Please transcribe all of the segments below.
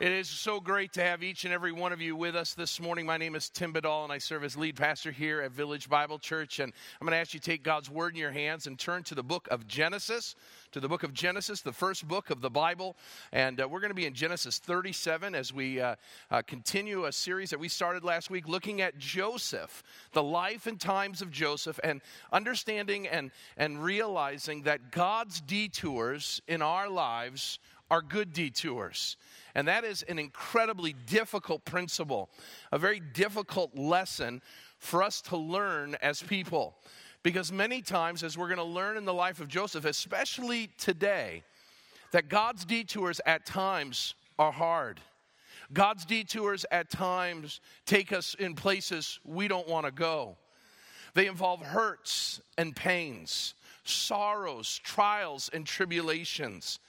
It is so great to have each and every one of you with us this morning. My name is Tim Badal, and I serve as lead pastor here at Village Bible Church. And I'm going to ask you to take God's word in your hands and turn to the book of Genesis, to the book of Genesis, the first book of the Bible. And uh, we're going to be in Genesis 37 as we uh, uh, continue a series that we started last week looking at Joseph, the life and times of Joseph, and understanding and, and realizing that God's detours in our lives are good detours. And that is an incredibly difficult principle, a very difficult lesson for us to learn as people. Because many times, as we're going to learn in the life of Joseph, especially today, that God's detours at times are hard. God's detours at times take us in places we don't want to go. They involve hurts and pains, sorrows, trials, and tribulations.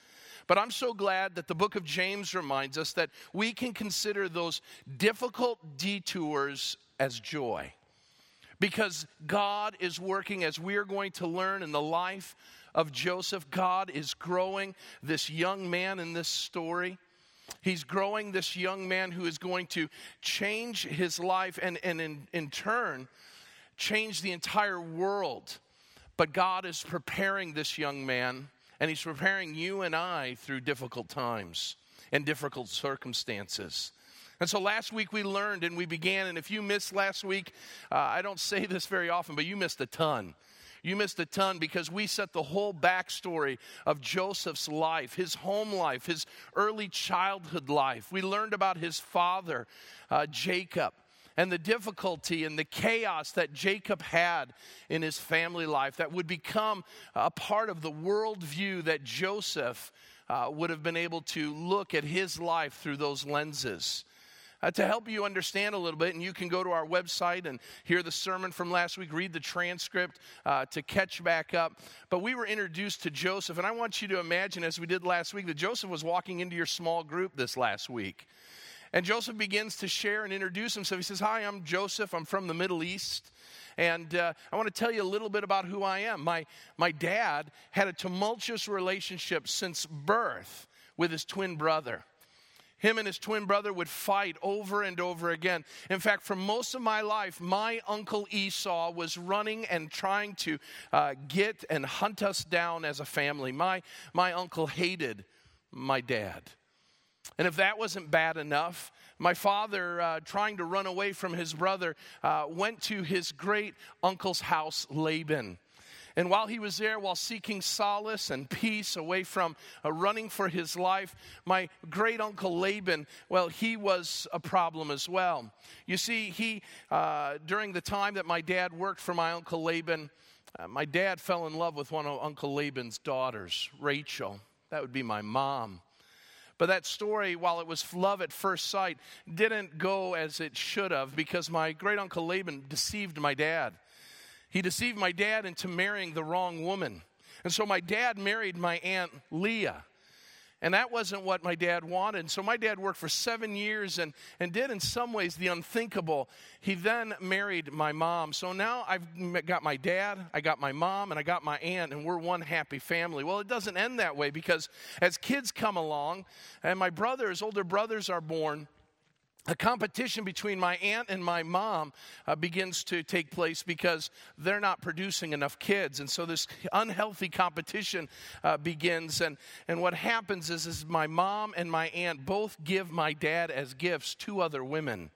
But I'm so glad that the book of James reminds us that we can consider those difficult detours as joy. Because God is working, as we are going to learn in the life of Joseph, God is growing this young man in this story. He's growing this young man who is going to change his life and, and in, in turn, change the entire world. But God is preparing this young man and He's preparing you and I through difficult times and difficult circumstances. And so last week we learned and we began, and if you missed last week, uh, I don't say this very often, but you missed a ton. You missed a ton because we set the whole backstory of Joseph's life, his home life, his early childhood life. We learned about his father, uh, Jacob and the difficulty and the chaos that Jacob had in his family life that would become a part of the worldview that Joseph uh, would have been able to look at his life through those lenses. Uh, to help you understand a little bit, and you can go to our website and hear the sermon from last week, read the transcript uh, to catch back up. But we were introduced to Joseph, and I want you to imagine, as we did last week, that Joseph was walking into your small group this last week. And Joseph begins to share and introduce himself. He says, Hi, I'm Joseph. I'm from the Middle East. And uh, I want to tell you a little bit about who I am. My, my dad had a tumultuous relationship since birth with his twin brother. Him and his twin brother would fight over and over again. In fact, for most of my life, my uncle Esau was running and trying to uh, get and hunt us down as a family. My, my uncle hated my dad. And if that wasn't bad enough, my father, uh, trying to run away from his brother, uh, went to his great uncle's house, Laban. And while he was there, while seeking solace and peace away from uh, running for his life, my great uncle Laban, well, he was a problem as well. You see, he, uh, during the time that my dad worked for my uncle Laban, uh, my dad fell in love with one of Uncle Laban's daughters, Rachel. That would be my mom. But that story, while it was love at first sight, didn't go as it should have because my great uncle Laban deceived my dad. He deceived my dad into marrying the wrong woman. And so my dad married my aunt Leah. And that wasn't what my dad wanted. So my dad worked for seven years and, and did, in some ways, the unthinkable. He then married my mom. So now I've got my dad, I got my mom, and I got my aunt, and we're one happy family. Well, it doesn't end that way because as kids come along, and my brothers, older brothers, are born, a competition between my aunt and my mom uh, begins to take place because they're not producing enough kids. And so this unhealthy competition uh, begins. And, and what happens is, is my mom and my aunt both give my dad as gifts two other women.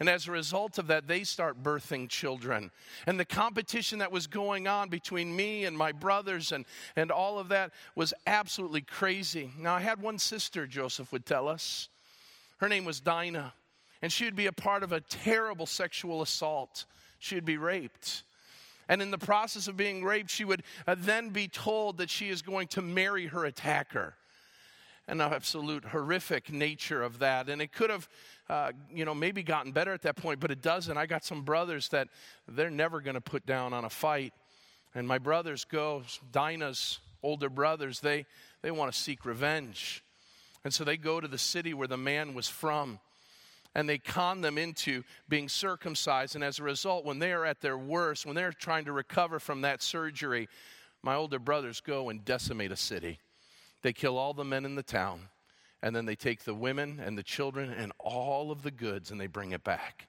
And as a result of that, they start birthing children. And the competition that was going on between me and my brothers and, and all of that was absolutely crazy. Now, I had one sister, Joseph would tell us. Her name was Dinah and she would be a part of a terrible sexual assault. She would be raped. And in the process of being raped, she would uh, then be told that she is going to marry her attacker. And the absolute horrific nature of that. And it could have, uh, you know, maybe gotten better at that point, but it doesn't. I got some brothers that they're never going to put down on a fight. And my brothers go, Dinah's older brothers, they, they want to seek revenge. And so they go to the city where the man was from and they con them into being circumcised. And as a result, when they are at their worst, when they're trying to recover from that surgery, my older brothers go and decimate a city. They kill all the men in the town, and then they take the women and the children and all of the goods and they bring it back.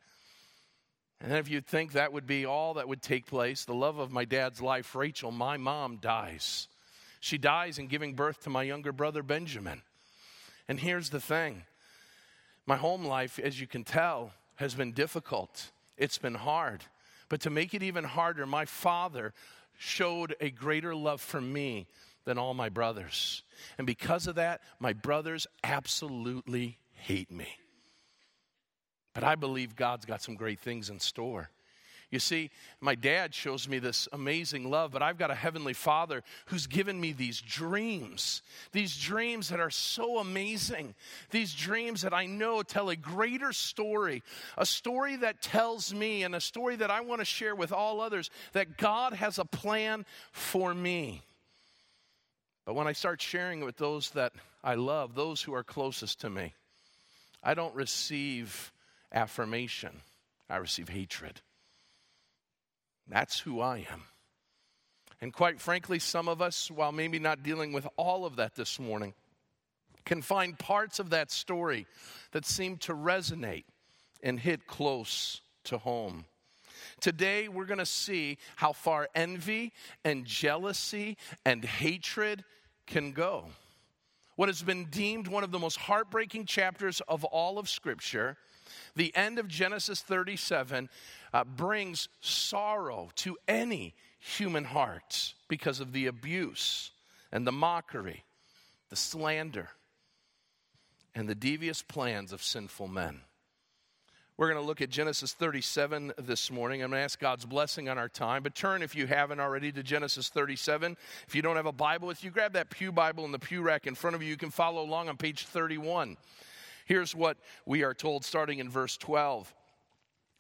And if you'd think that would be all that would take place, the love of my dad's life, Rachel, my mom, dies. She dies in giving birth to my younger brother, Benjamin. And here's the thing my home life, as you can tell, has been difficult, it's been hard. But to make it even harder, my father showed a greater love for me than all my brothers. And because of that, my brothers absolutely hate me. But I believe God's got some great things in store. You see, my dad shows me this amazing love, but I've got a heavenly father who's given me these dreams. These dreams that are so amazing. These dreams that I know tell a greater story, a story that tells me, and a story that I want to share with all others that God has a plan for me. But when I start sharing it with those that I love, those who are closest to me, I don't receive affirmation, I receive hatred. That's who I am. And quite frankly, some of us, while maybe not dealing with all of that this morning, can find parts of that story that seem to resonate and hit close to home. Today, we're going to see how far envy and jealousy and hatred can go. What has been deemed one of the most heartbreaking chapters of all of Scripture the end of Genesis 37 uh, brings sorrow to any human heart because of the abuse and the mockery, the slander, and the devious plans of sinful men. We're going to look at Genesis 37 this morning. I'm going to ask God's blessing on our time. But turn, if you haven't already, to Genesis 37. If you don't have a Bible with you, grab that Pew Bible in the pew rack in front of you. You can follow along on page 31. Here's what we are told starting in verse 12.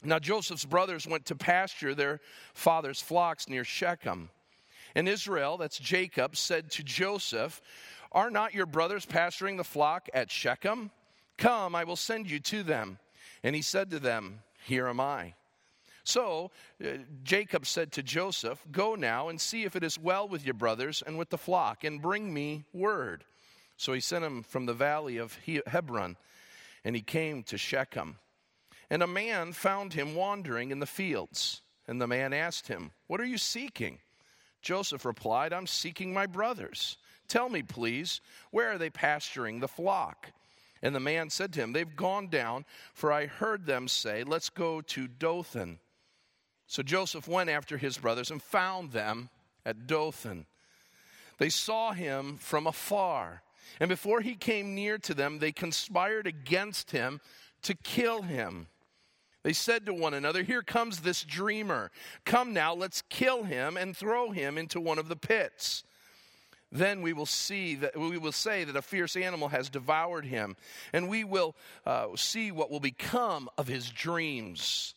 Now Joseph's brothers went to pasture their father's flocks near Shechem. And Israel, that's Jacob, said to Joseph, Are not your brothers pasturing the flock at Shechem? Come, I will send you to them. And he said to them, Here am I. So uh, Jacob said to Joseph, Go now and see if it is well with your brothers and with the flock, and bring me word. So he sent him from the valley of Hebron and he came to Shechem. And a man found him wandering in the fields. And the man asked him, What are you seeking? Joseph replied, I'm seeking my brothers. Tell me, please, where are they pasturing the flock? And the man said to him, They've gone down, for I heard them say, Let's go to Dothan. So Joseph went after his brothers and found them at Dothan. They saw him from afar and before he came near to them, they conspired against him to kill him. They said to one another, Here comes this dreamer. Come now, let's kill him and throw him into one of the pits. Then we will see that we will say that a fierce animal has devoured him, and we will uh, see what will become of his dreams.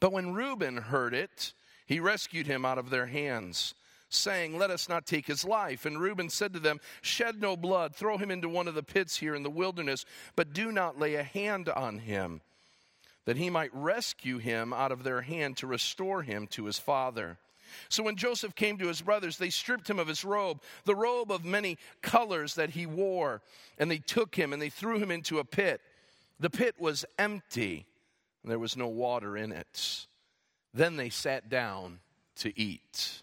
But when Reuben heard it, he rescued him out of their hands saying, Let us not take his life. And Reuben said to them, Shed no blood, throw him into one of the pits here in the wilderness, but do not lay a hand on him, that he might rescue him out of their hand to restore him to his father. So when Joseph came to his brothers, they stripped him of his robe, the robe of many colors that he wore, and they took him and they threw him into a pit. The pit was empty, and there was no water in it. Then they sat down to eat.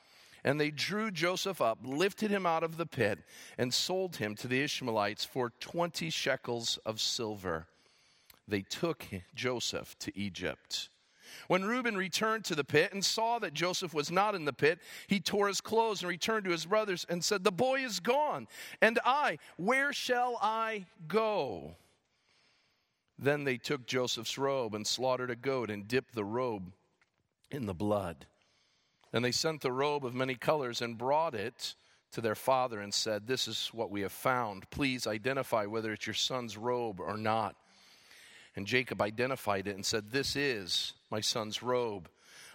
and they drew Joseph up, lifted him out of the pit, and sold him to the Ishmaelites for 20 shekels of silver. They took Joseph to Egypt. When Reuben returned to the pit and saw that Joseph was not in the pit, he tore his clothes and returned to his brothers and said, The boy is gone, and I, where shall I go? Then they took Joseph's robe and slaughtered a goat and dipped the robe in the blood. And they sent the robe of many colors and brought it to their father and said, This is what we have found. Please identify whether it's your son's robe or not. And Jacob identified it and said, This is my son's robe.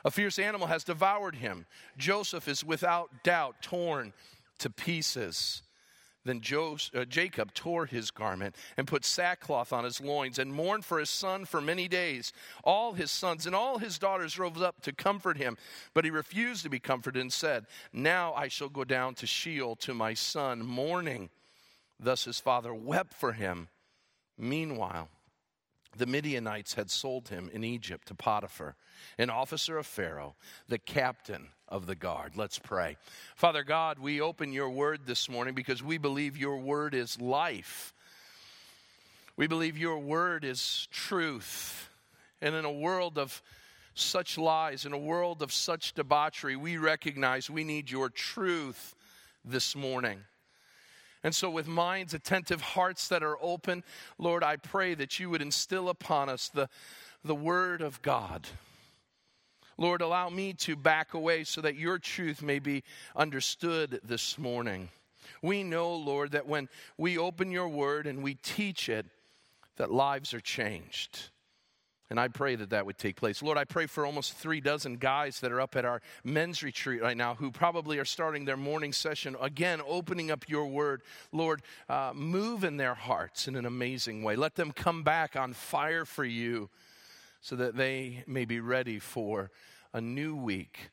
A fierce animal has devoured him. Joseph is without doubt torn to pieces. Then uh, Jacob tore his garment and put sackcloth on his loins and mourned for his son for many days. All his sons and all his daughters rose up to comfort him, but he refused to be comforted and said, Now I shall go down to Sheol to my son, mourning. Thus his father wept for him. Meanwhile, the Midianites had sold him in Egypt to Potiphar, an officer of Pharaoh, the captain of the guard. Let's pray. Father God, we open your word this morning because we believe your word is life. We believe your word is truth. And in a world of such lies, in a world of such debauchery, we recognize we need your truth this morning. And so, with minds attentive, hearts that are open, Lord, I pray that you would instill upon us the, the Word of God. Lord, allow me to back away so that your truth may be understood this morning. We know, Lord, that when we open your Word and we teach it, that lives are changed. And I pray that that would take place. Lord, I pray for almost three dozen guys that are up at our men's retreat right now who probably are starting their morning session, again, opening up your word. Lord, uh, move in their hearts in an amazing way. Let them come back on fire for you so that they may be ready for a new week,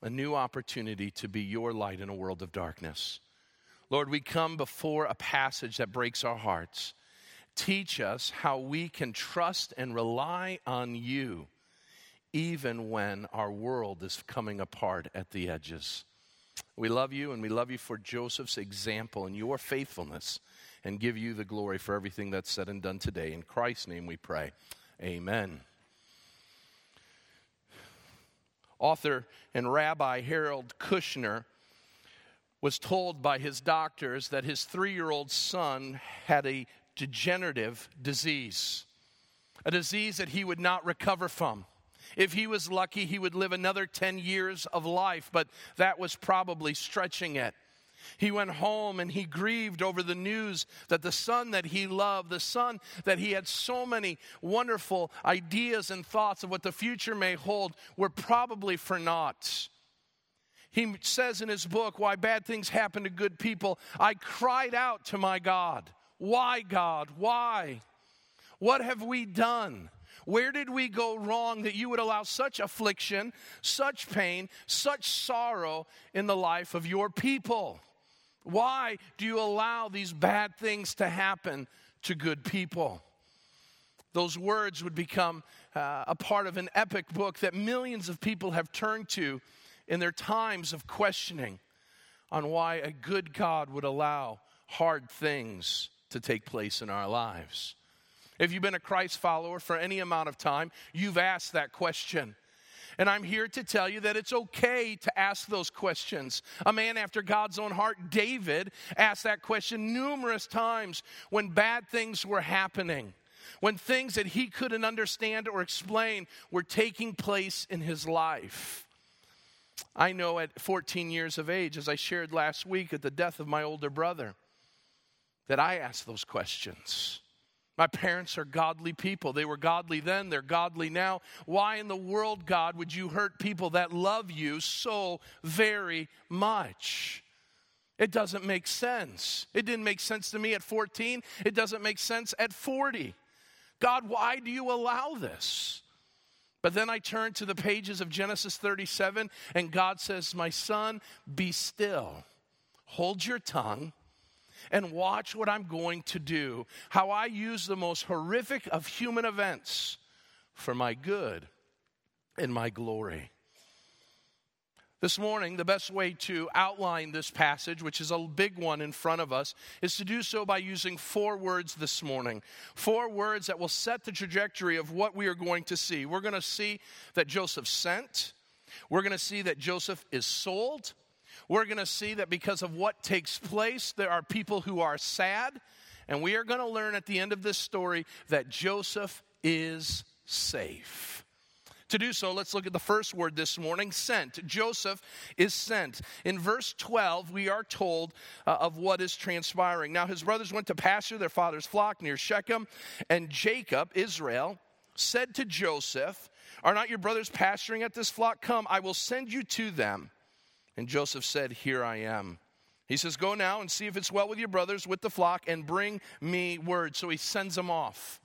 a new opportunity to be your light in a world of darkness. Lord, we come before a passage that breaks our hearts teach us how we can trust and rely on you even when our world is coming apart at the edges. We love you and we love you for Joseph's example and your faithfulness and give you the glory for everything that's said and done today. In Christ's name we pray. Amen. Author and Rabbi Harold Kushner was told by his doctors that his three year old son had a degenerative disease, a disease that he would not recover from. If he was lucky, he would live another 10 years of life, but that was probably stretching it. He went home and he grieved over the news that the son that he loved, the son that he had so many wonderful ideas and thoughts of what the future may hold, were probably for naught. He says in his book, Why Bad Things Happen to Good People, I cried out to my God. Why, God? Why? What have we done? Where did we go wrong that you would allow such affliction, such pain, such sorrow in the life of your people? Why do you allow these bad things to happen to good people? Those words would become uh, a part of an epic book that millions of people have turned to in their times of questioning on why a good God would allow hard things to take place in our lives. If you've been a Christ follower for any amount of time, you've asked that question. And I'm here to tell you that it's okay to ask those questions. A man after God's own heart, David, asked that question numerous times when bad things were happening, when things that he couldn't understand or explain were taking place in his life. I know at 14 years of age, as I shared last week at the death of my older brother, that I asked those questions. My parents are godly people. They were godly then, they're godly now. Why in the world, God, would you hurt people that love you so very much? It doesn't make sense. It didn't make sense to me at 14. It doesn't make sense at 40. God, why do you allow this? But then I turn to the pages of Genesis 37, and God says, My son, be still. Hold your tongue and watch what I'm going to do. How I use the most horrific of human events for my good and my glory. This morning, the best way to outline this passage, which is a big one in front of us, is to do so by using four words this morning. Four words that will set the trajectory of what we are going to see. We're going to see that Joseph sent, we're going to see that Joseph is sold, we're going to see that because of what takes place, there are people who are sad. And we are going to learn at the end of this story that Joseph is safe. To do so, let's look at the first word this morning sent. Joseph is sent. In verse 12, we are told uh, of what is transpiring. Now, his brothers went to pasture their father's flock near Shechem, and Jacob, Israel, said to Joseph, Are not your brothers pasturing at this flock? Come, I will send you to them. And Joseph said, Here I am. He says, Go now and see if it's well with your brothers with the flock and bring me word. So he sends them off.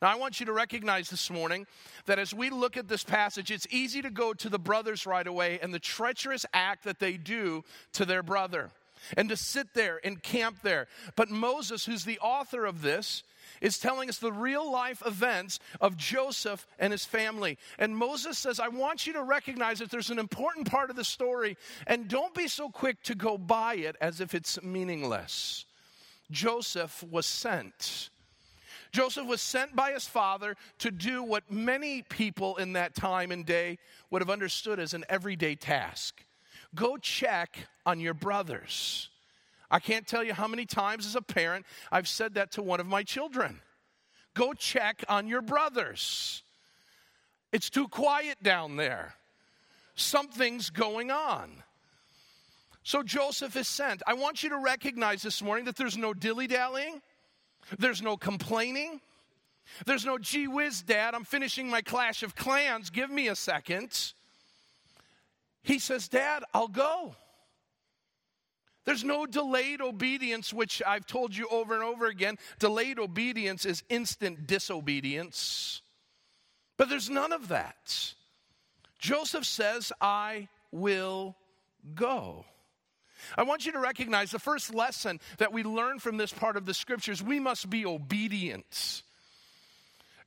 Now, I want you to recognize this morning that as we look at this passage, it's easy to go to the brothers right away and the treacherous act that they do to their brother and to sit there and camp there. But Moses, who's the author of this, is telling us the real life events of Joseph and his family. And Moses says, I want you to recognize that there's an important part of the story, and don't be so quick to go by it as if it's meaningless. Joseph was sent. Joseph was sent by his father to do what many people in that time and day would have understood as an everyday task go check on your brothers. I can't tell you how many times as a parent I've said that to one of my children. Go check on your brothers. It's too quiet down there. Something's going on. So Joseph is sent. I want you to recognize this morning that there's no dilly dallying. There's no complaining. There's no gee whiz, Dad, I'm finishing my Clash of Clans. Give me a second. He says, Dad, I'll go. There's no delayed obedience, which I've told you over and over again. Delayed obedience is instant disobedience. But there's none of that. Joseph says, I will go. I want you to recognize the first lesson that we learn from this part of the scriptures we must be obedient.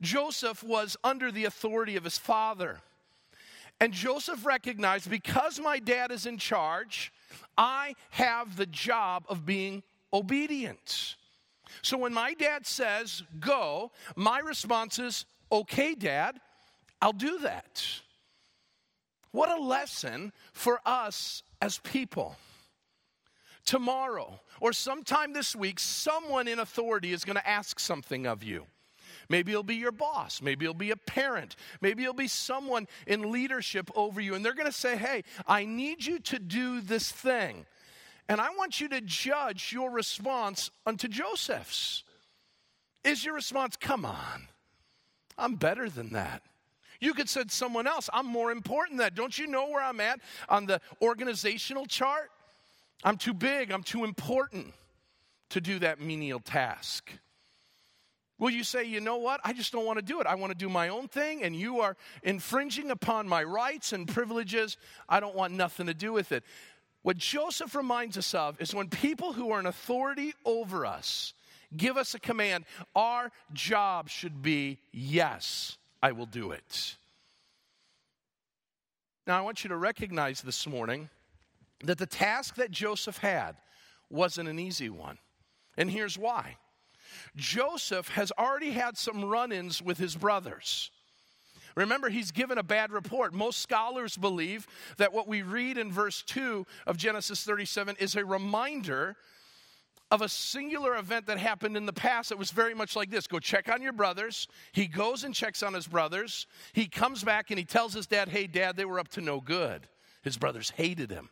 Joseph was under the authority of his father. And Joseph recognized because my dad is in charge, I have the job of being obedient. So when my dad says, go, my response is, okay, dad, I'll do that. What a lesson for us as people tomorrow or sometime this week, someone in authority is going to ask something of you. Maybe it'll be your boss. Maybe it'll be a parent. Maybe it'll be someone in leadership over you. And they're going to say, Hey, I need you to do this thing. And I want you to judge your response unto Joseph's. Is your response, Come on, I'm better than that? You could say someone else, I'm more important than that. Don't you know where I'm at on the organizational chart? I'm too big, I'm too important to do that menial task. Will you say, you know what? I just don't want to do it. I want to do my own thing, and you are infringing upon my rights and privileges. I don't want nothing to do with it. What Joseph reminds us of is when people who are in authority over us give us a command, our job should be, yes, I will do it. Now, I want you to recognize this morning that the task that Joseph had wasn't an easy one. And here's why Joseph has already had some run ins with his brothers. Remember, he's given a bad report. Most scholars believe that what we read in verse 2 of Genesis 37 is a reminder of a singular event that happened in the past that was very much like this go check on your brothers. He goes and checks on his brothers. He comes back and he tells his dad, Hey, dad, they were up to no good. His brothers hated him.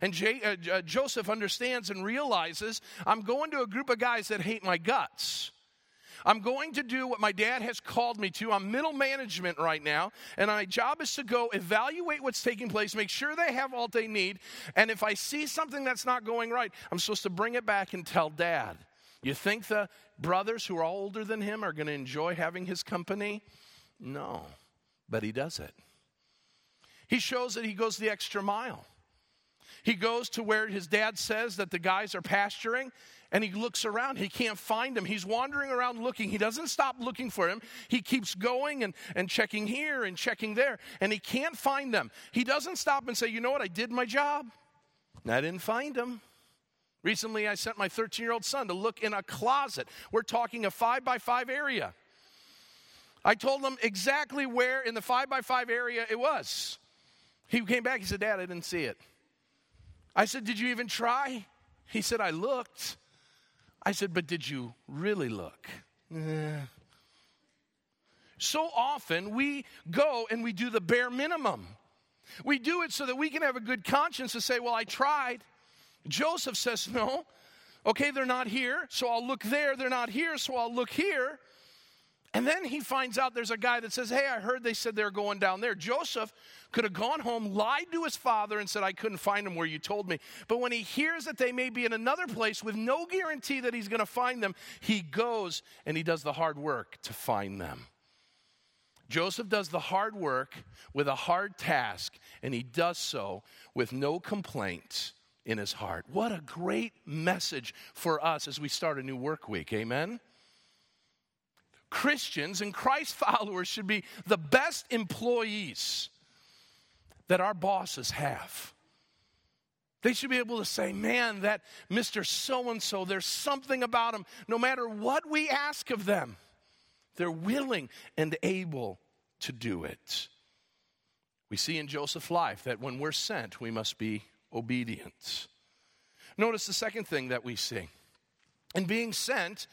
And J- uh, uh, Joseph understands and realizes I'm going to a group of guys that hate my guts. I'm going to do what my dad has called me to. I'm middle management right now, and my job is to go evaluate what's taking place, make sure they have all they need, and if I see something that's not going right, I'm supposed to bring it back and tell dad. You think the brothers who are older than him are going to enjoy having his company? No, but he does it. He shows that he goes the extra mile. He goes to where his dad says that the guys are pasturing and he looks around. He can't find him. He's wandering around looking. He doesn't stop looking for him. He keeps going and, and checking here and checking there, and he can't find them. He doesn't stop and say, You know what? I did my job. I didn't find him. Recently, I sent my 13 year old son to look in a closet. We're talking a five by five area. I told him exactly where in the five by five area it was. He came back. He said, Dad, I didn't see it. I said, Did you even try? He said, I looked. I said, But did you really look? Eh. so often we go and we do the bare minimum. We do it so that we can have a good conscience to say, Well, I tried. Joseph says, No. Okay, they're not here, so I'll look there. They're not here, so I'll look here. And then he finds out there's a guy that says, Hey, I heard they said they're going down there. Joseph could have gone home, lied to his father, and said, I couldn't find them where you told me. But when he hears that they may be in another place with no guarantee that he's going to find them, he goes and he does the hard work to find them. Joseph does the hard work with a hard task, and he does so with no complaint in his heart. What a great message for us as we start a new work week. Amen. Christians and Christ followers should be the best employees that our bosses have. They should be able to say, man, that Mr. So and so, there's something about him. No matter what we ask of them, they're willing and able to do it. We see in Joseph's life that when we're sent, we must be obedient. Notice the second thing that we see. In being sent,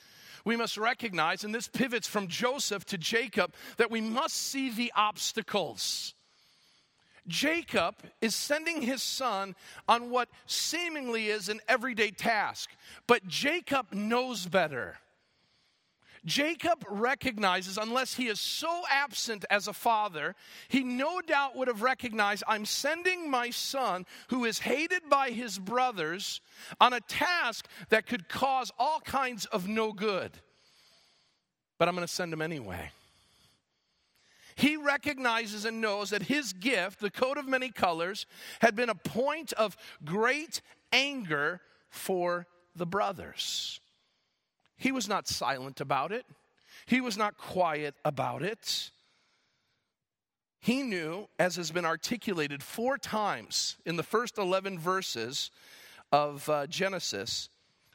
we must recognize, and this pivots from Joseph to Jacob, that we must see the obstacles. Jacob is sending his son on what seemingly is an everyday task, but Jacob knows better. Jacob recognizes, unless he is so absent as a father, he no doubt would have recognized I'm sending my son, who is hated by his brothers, on a task that could cause all kinds of no good. But I'm going to send him anyway. He recognizes and knows that his gift, the coat of many colors, had been a point of great anger for the brothers. He was not silent about it, he was not quiet about it. He knew, as has been articulated four times in the first 11 verses of uh, Genesis,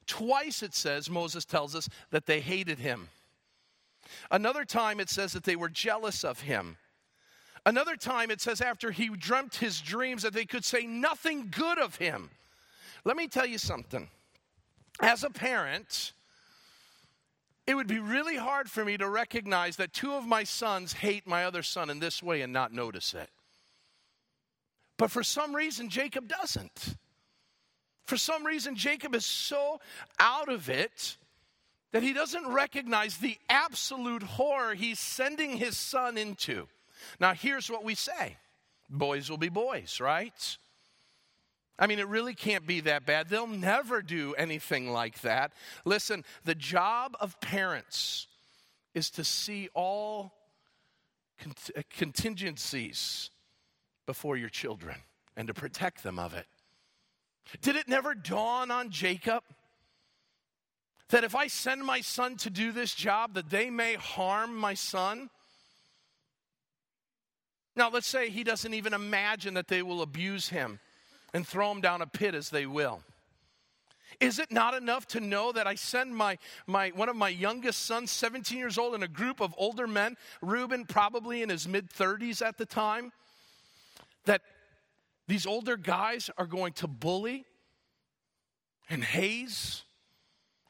twice it says, Moses tells us, that they hated him. Another time it says that they were jealous of him. Another time it says after he dreamt his dreams that they could say nothing good of him. Let me tell you something. As a parent, it would be really hard for me to recognize that two of my sons hate my other son in this way and not notice it. But for some reason, Jacob doesn't. For some reason, Jacob is so out of it that he doesn't recognize the absolute horror he's sending his son into. Now, here's what we say boys will be boys, right? I mean, it really can't be that bad. They'll never do anything like that. Listen, the job of parents is to see all uh, contingencies before your children and to protect them of it. Did it never dawn on Jacob that if I send my son to do this job that they may harm my son? Now, let's say he doesn't even imagine that they will abuse him and throw them down a pit as they will. Is it not enough to know that I send my, my one of my youngest sons, 17 years old, in a group of older men, Reuben probably in his mid 30s at the time, that these older guys are going to bully and haze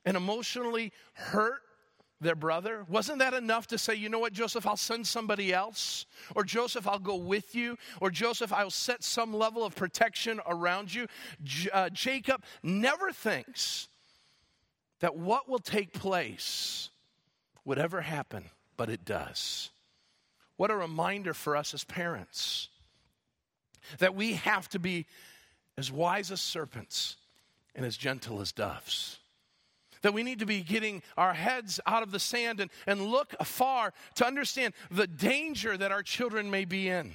and emotionally hurt their brother? Wasn't that enough to say, you know what, Joseph, I'll send somebody else? Or Joseph, I'll go with you? Or Joseph, I'll set some level of protection around you? J- uh, Jacob never thinks that what will take place would ever happen, but it does. What a reminder for us as parents that we have to be as wise as serpents and as gentle as doves. That we need to be getting our heads out of the sand and, and look afar to understand the danger that our children may be in.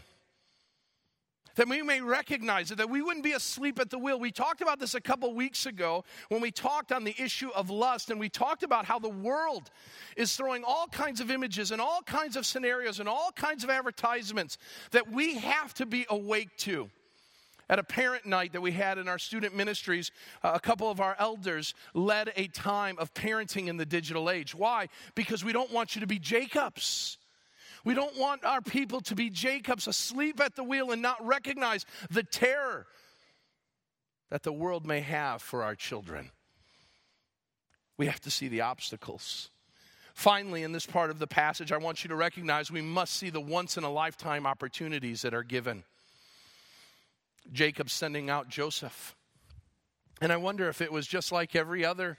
That we may recognize it, that we wouldn't be asleep at the wheel. We talked about this a couple weeks ago when we talked on the issue of lust, and we talked about how the world is throwing all kinds of images and all kinds of scenarios and all kinds of advertisements that we have to be awake to. At a parent night that we had in our student ministries, uh, a couple of our elders led a time of parenting in the digital age. Why? Because we don't want you to be Jacobs. We don't want our people to be Jacobs asleep at the wheel and not recognize the terror that the world may have for our children. We have to see the obstacles. Finally, in this part of the passage, I want you to recognize we must see the once in a lifetime opportunities that are given. Jacob sending out Joseph. And I wonder if it was just like every other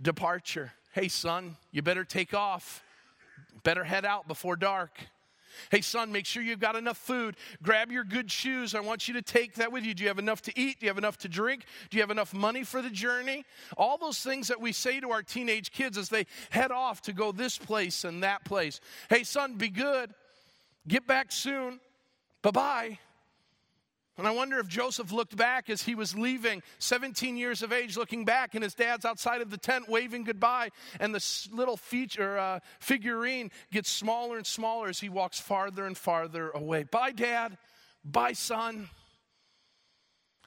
departure. Hey, son, you better take off. Better head out before dark. Hey, son, make sure you've got enough food. Grab your good shoes. I want you to take that with you. Do you have enough to eat? Do you have enough to drink? Do you have enough money for the journey? All those things that we say to our teenage kids as they head off to go this place and that place. Hey, son, be good. Get back soon. Bye bye. And I wonder if Joseph looked back as he was leaving, 17 years of age, looking back, and his dad's outside of the tent waving goodbye, and the little feature, uh, figurine gets smaller and smaller as he walks farther and farther away. Bye, dad. Bye, son.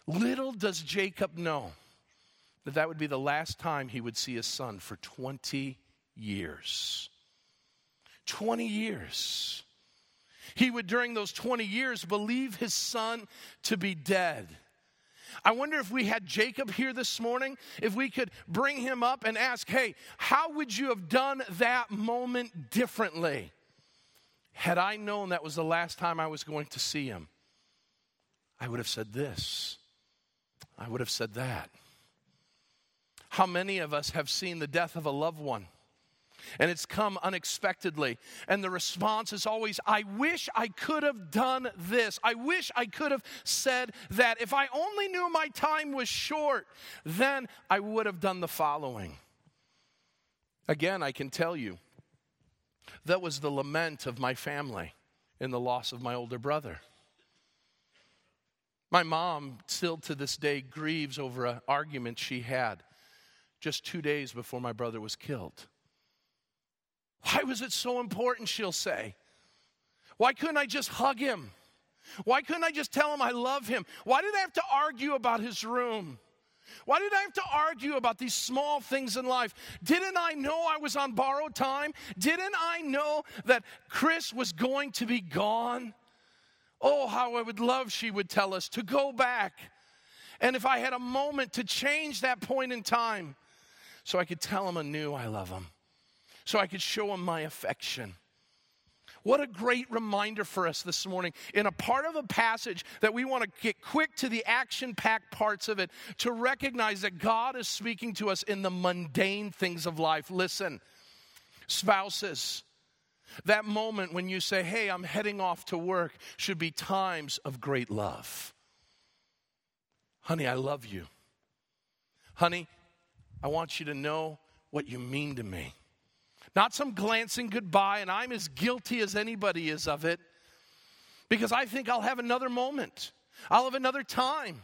Little does Jacob know that that would be the last time he would see his son for 20 years. 20 years. He would, during those 20 years, believe his son to be dead. I wonder if we had Jacob here this morning, if we could bring him up and ask, hey, how would you have done that moment differently? Had I known that was the last time I was going to see him, I would have said this. I would have said that. How many of us have seen the death of a loved one? And it's come unexpectedly. And the response is always, I wish I could have done this. I wish I could have said that. If I only knew my time was short, then I would have done the following. Again, I can tell you, that was the lament of my family in the loss of my older brother. My mom, still to this day, grieves over an argument she had just two days before my brother was killed. Why was it so important, she'll say? Why couldn't I just hug him? Why couldn't I just tell him I love him? Why did I have to argue about his room? Why did I have to argue about these small things in life? Didn't I know I was on borrowed time? Didn't I know that Chris was going to be gone? Oh, how I would love, she would tell us, to go back. And if I had a moment to change that point in time so I could tell him anew I love him so I could show him my affection. What a great reminder for us this morning in a part of a passage that we want to get quick to the action packed parts of it to recognize that God is speaking to us in the mundane things of life. Listen, spouses, that moment when you say, Hey, I'm heading off to work, should be times of great love. Honey, I love you. Honey, I want you to know what you mean to me. Not some glancing goodbye, and I'm as guilty as anybody is of it because I think I'll have another moment. I'll have another time.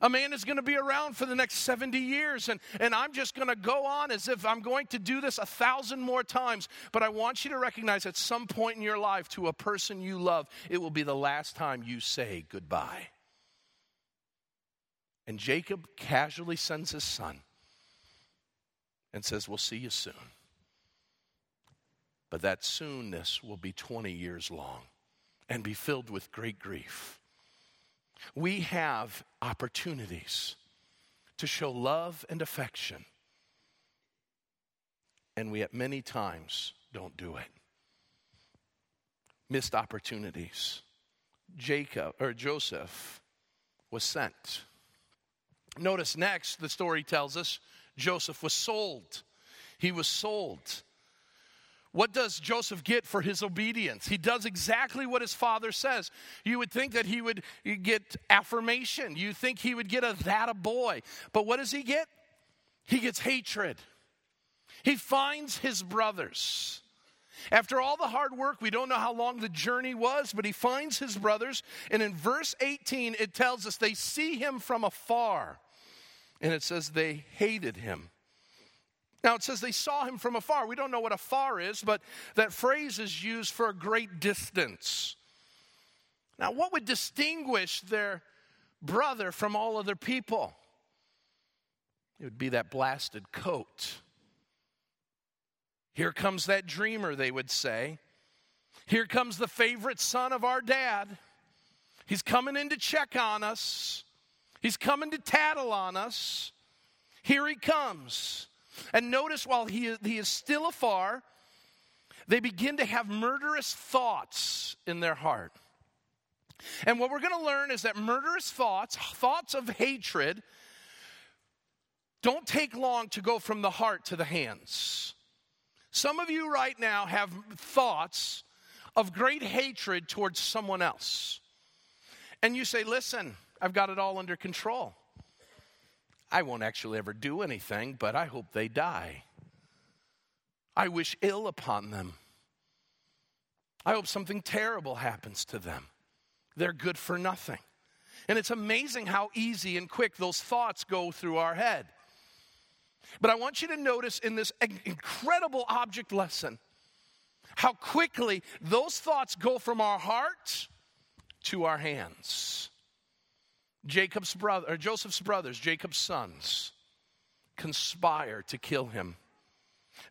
A man is going to be around for the next 70 years, and, and I'm just going to go on as if I'm going to do this a thousand more times. But I want you to recognize at some point in your life to a person you love, it will be the last time you say goodbye. And Jacob casually sends his son and says, We'll see you soon. But that soonness will be 20 years long and be filled with great grief. We have opportunities to show love and affection, and we at many times don't do it. Missed opportunities. Jacob or Joseph was sent. Notice next, the story tells us Joseph was sold. He was sold. What does Joseph get for his obedience? He does exactly what his father says. You would think that he would get affirmation. You think he would get a that a boy. But what does he get? He gets hatred. He finds his brothers. After all the hard work, we don't know how long the journey was, but he finds his brothers. And in verse 18, it tells us they see him from afar. And it says they hated him. Now it says they saw him from afar. We don't know what afar is, but that phrase is used for a great distance. Now, what would distinguish their brother from all other people? It would be that blasted coat. Here comes that dreamer, they would say. Here comes the favorite son of our dad. He's coming in to check on us, he's coming to tattle on us. Here he comes. And notice while he is, he is still afar, they begin to have murderous thoughts in their heart. And what we're going to learn is that murderous thoughts, thoughts of hatred, don't take long to go from the heart to the hands. Some of you right now have thoughts of great hatred towards someone else. And you say, Listen, I've got it all under control. I won't actually ever do anything, but I hope they die. I wish ill upon them. I hope something terrible happens to them. They're good for nothing. And it's amazing how easy and quick those thoughts go through our head. But I want you to notice in this incredible object lesson how quickly those thoughts go from our heart to our hands. Jacob's brother, or Joseph's brothers, Jacob's sons, conspire to kill him.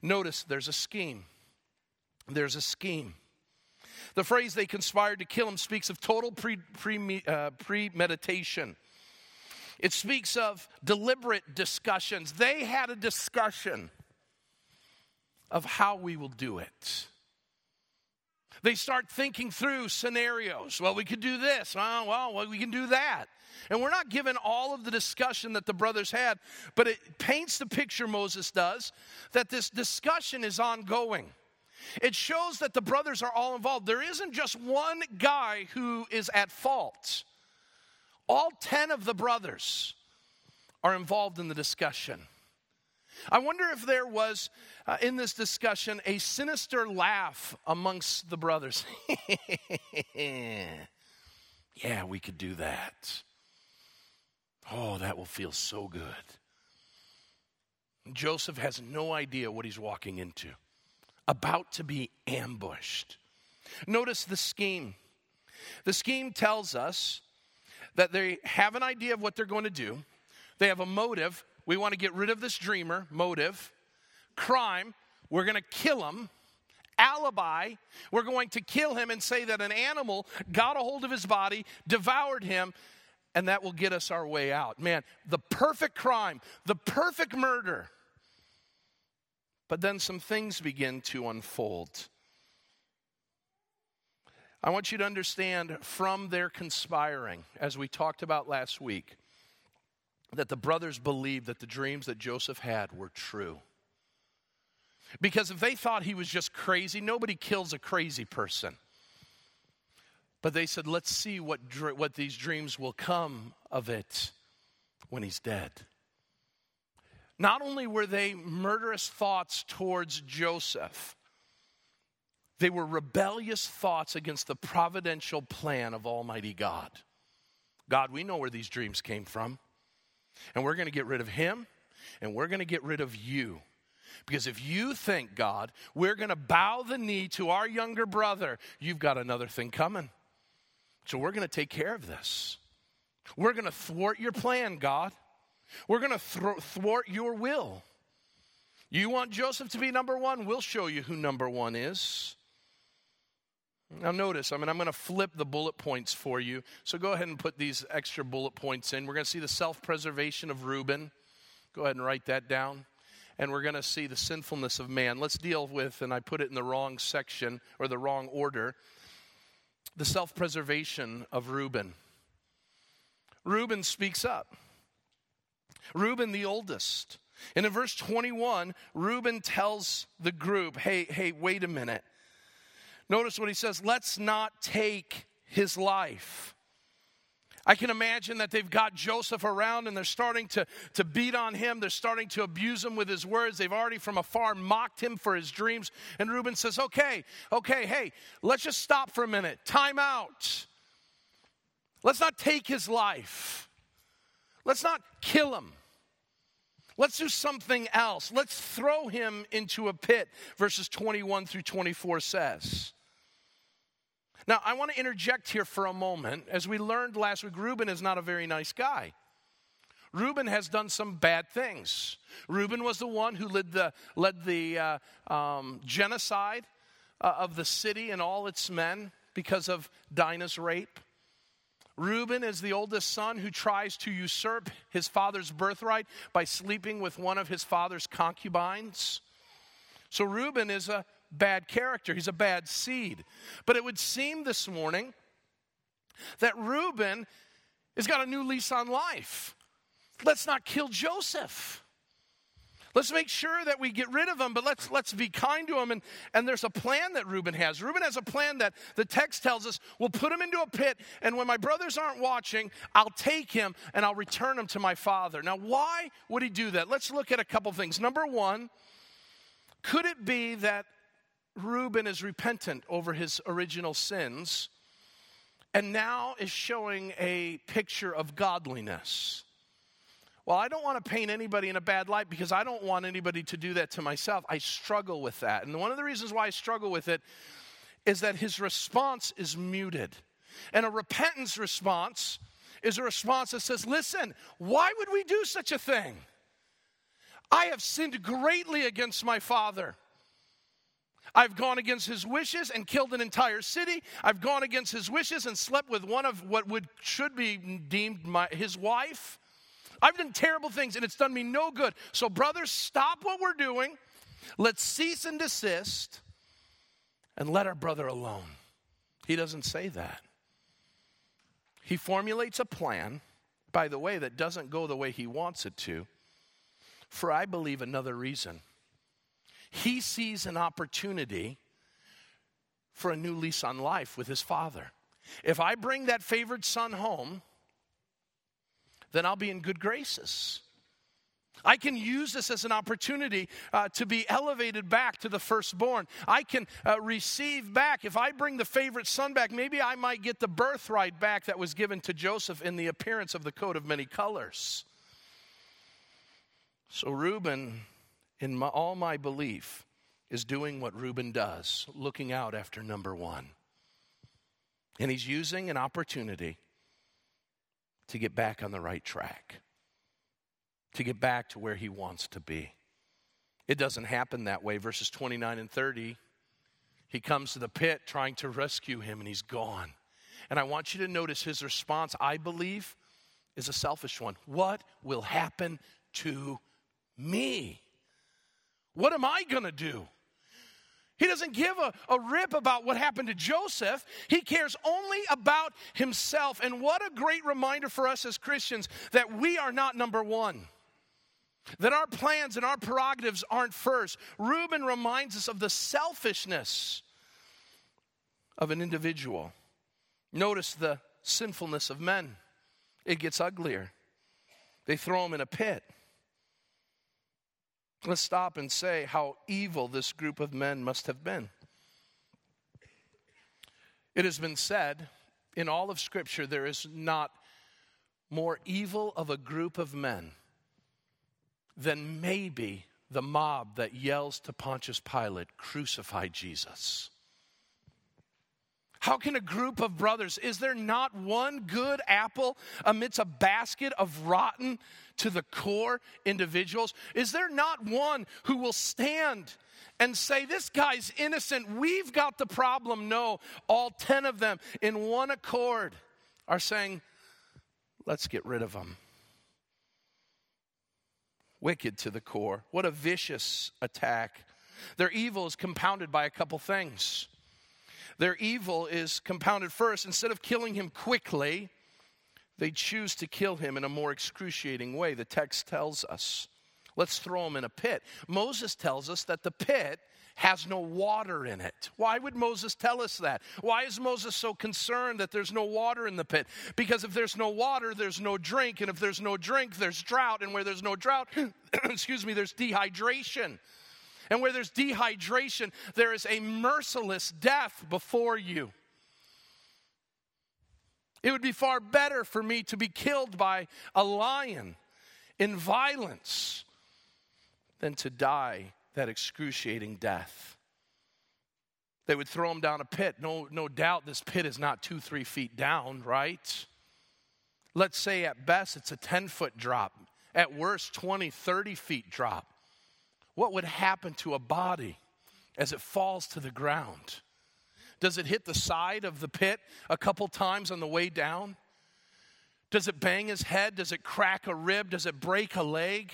Notice there's a scheme. There's a scheme. The phrase they conspired to kill him speaks of total pre, pre, uh, premeditation. It speaks of deliberate discussions. They had a discussion of how we will do it. They start thinking through scenarios. Well, we could do this. Oh, well, we can do that. And we're not given all of the discussion that the brothers had, but it paints the picture, Moses does, that this discussion is ongoing. It shows that the brothers are all involved. There isn't just one guy who is at fault, all 10 of the brothers are involved in the discussion. I wonder if there was uh, in this discussion a sinister laugh amongst the brothers. yeah, we could do that. Oh, that will feel so good. Joseph has no idea what he's walking into, about to be ambushed. Notice the scheme. The scheme tells us that they have an idea of what they're going to do, they have a motive. We want to get rid of this dreamer, motive. Crime, we're going to kill him alibi. We're going to kill him and say that an animal got a hold of his body, devoured him, and that will get us our way out. Man, the perfect crime, the perfect murder. But then some things begin to unfold. I want you to understand from their conspiring, as we talked about last week, that the brothers believed that the dreams that Joseph had were true. Because if they thought he was just crazy, nobody kills a crazy person. But they said, let's see what, what these dreams will come of it when he's dead. Not only were they murderous thoughts towards Joseph, they were rebellious thoughts against the providential plan of Almighty God. God, we know where these dreams came from. And we're going to get rid of him, and we're going to get rid of you. Because if you think, God, we're going to bow the knee to our younger brother, you've got another thing coming. So we're going to take care of this. We're going to thwart your plan, God. We're going to thwart your will. You want Joseph to be number one? We'll show you who number one is. Now, notice, I mean, I'm going to flip the bullet points for you. So go ahead and put these extra bullet points in. We're going to see the self preservation of Reuben. Go ahead and write that down and we're going to see the sinfulness of man. Let's deal with, and I put it in the wrong section or the wrong order, the self preservation of Reuben. Reuben speaks up. Reuben, the oldest. And in verse 21, Reuben tells the group, hey, hey, wait a minute. Notice what he says let's not take his life. I can imagine that they've got Joseph around and they're starting to, to beat on him. They're starting to abuse him with his words. They've already from afar mocked him for his dreams. And Reuben says, Okay, okay, hey, let's just stop for a minute. Time out. Let's not take his life. Let's not kill him. Let's do something else. Let's throw him into a pit, verses 21 through 24 says. Now, I want to interject here for a moment. As we learned last week, Reuben is not a very nice guy. Reuben has done some bad things. Reuben was the one who led the, led the uh, um, genocide uh, of the city and all its men because of Dinah's rape. Reuben is the oldest son who tries to usurp his father's birthright by sleeping with one of his father's concubines. So Reuben is a bad character, he's a bad seed. But it would seem this morning that Reuben has got a new lease on life. Let's not kill Joseph. Let's make sure that we get rid of him, but let's, let's be kind to him. And, and there's a plan that Reuben has. Reuben has a plan that the text tells us we'll put him into a pit, and when my brothers aren't watching, I'll take him and I'll return him to my father. Now, why would he do that? Let's look at a couple things. Number one, could it be that Reuben is repentant over his original sins and now is showing a picture of godliness? Well, I don't want to paint anybody in a bad light because I don't want anybody to do that to myself. I struggle with that. And one of the reasons why I struggle with it is that his response is muted. And a repentance response is a response that says, Listen, why would we do such a thing? I have sinned greatly against my father. I've gone against his wishes and killed an entire city. I've gone against his wishes and slept with one of what would should be deemed my, his wife. I've done terrible things and it's done me no good. So, brothers, stop what we're doing. Let's cease and desist and let our brother alone. He doesn't say that. He formulates a plan, by the way, that doesn't go the way he wants it to, for I believe another reason. He sees an opportunity for a new lease on life with his father. If I bring that favored son home, then I'll be in good graces. I can use this as an opportunity uh, to be elevated back to the firstborn. I can uh, receive back. If I bring the favorite son back, maybe I might get the birthright back that was given to Joseph in the appearance of the coat of many colors. So, Reuben, in my, all my belief, is doing what Reuben does, looking out after number one. And he's using an opportunity to get back on the right track, to get back to where he wants to be. It doesn't happen that way. Verses 29 and 30, he comes to the pit trying to rescue him, and he's gone. And I want you to notice his response, I believe, is a selfish one. What will happen to me? What am I going to do? He doesn't give a, a rip about what happened to Joseph. He cares only about himself. And what a great reminder for us as Christians that we are not number one. That our plans and our prerogatives aren't first. Reuben reminds us of the selfishness of an individual. Notice the sinfulness of men, it gets uglier. They throw him in a pit. Let's stop and say how evil this group of men must have been. It has been said in all of Scripture there is not more evil of a group of men than maybe the mob that yells to Pontius Pilate, Crucify Jesus. How can a group of brothers, is there not one good apple amidst a basket of rotten to the core individuals? Is there not one who will stand and say, This guy's innocent, we've got the problem? No, all 10 of them in one accord are saying, Let's get rid of him. Wicked to the core. What a vicious attack. Their evil is compounded by a couple things. Their evil is compounded first. Instead of killing him quickly, they choose to kill him in a more excruciating way. The text tells us. Let's throw him in a pit. Moses tells us that the pit has no water in it. Why would Moses tell us that? Why is Moses so concerned that there's no water in the pit? Because if there's no water, there's no drink. And if there's no drink, there's drought. And where there's no drought, excuse me, there's dehydration. And where there's dehydration, there is a merciless death before you. It would be far better for me to be killed by a lion in violence than to die that excruciating death. They would throw him down a pit. No, no doubt this pit is not two, three feet down, right? Let's say at best it's a 10 foot drop, at worst 20, 30 feet drop. What would happen to a body as it falls to the ground? Does it hit the side of the pit a couple times on the way down? Does it bang his head? Does it crack a rib? Does it break a leg?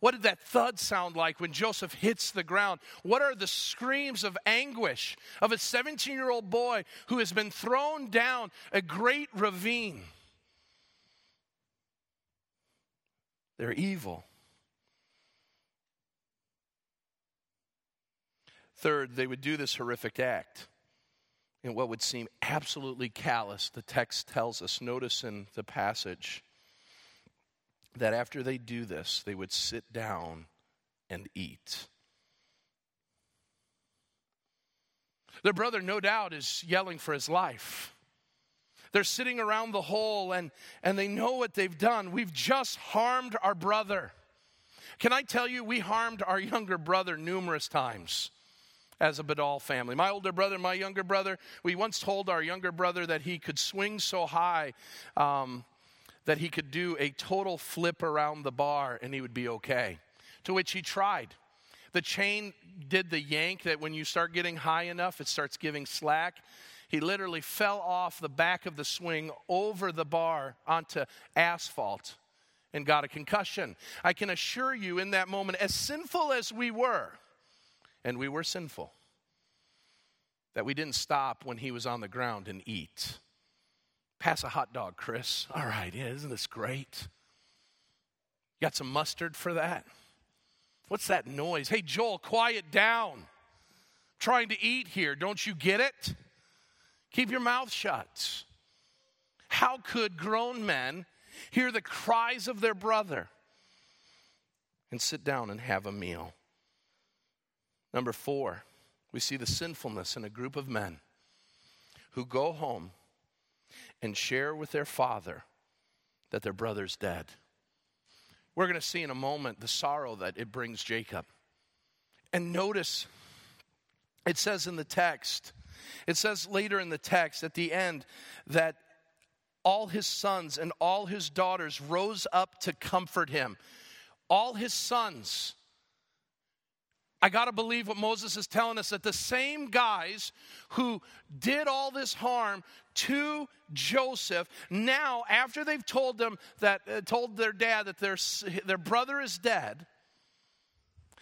What did that thud sound like when Joseph hits the ground? What are the screams of anguish of a 17 year old boy who has been thrown down a great ravine? They're evil. Third, they would do this horrific act in what would seem absolutely callous. The text tells us, notice in the passage, that after they do this, they would sit down and eat. Their brother, no doubt, is yelling for his life. They're sitting around the hole and, and they know what they've done. We've just harmed our brother. Can I tell you, we harmed our younger brother numerous times as a Badal family. My older brother my younger brother, we once told our younger brother that he could swing so high um, that he could do a total flip around the bar and he would be okay. To which he tried. The chain did the yank that when you start getting high enough, it starts giving slack. He literally fell off the back of the swing over the bar onto asphalt and got a concussion. I can assure you, in that moment, as sinful as we were, and we were sinful, that we didn't stop when he was on the ground and eat. Pass a hot dog, Chris. All right, yeah, isn't this great? Got some mustard for that? What's that noise? Hey, Joel, quiet down. I'm trying to eat here. Don't you get it? Keep your mouth shut. How could grown men hear the cries of their brother and sit down and have a meal? Number four, we see the sinfulness in a group of men who go home and share with their father that their brother's dead. We're going to see in a moment the sorrow that it brings Jacob. And notice, it says in the text, it says later in the text at the end that all his sons and all his daughters rose up to comfort him. All his sons I got to believe what Moses is telling us that the same guys who did all this harm to Joseph, now after they've told them that uh, told their dad that their their brother is dead,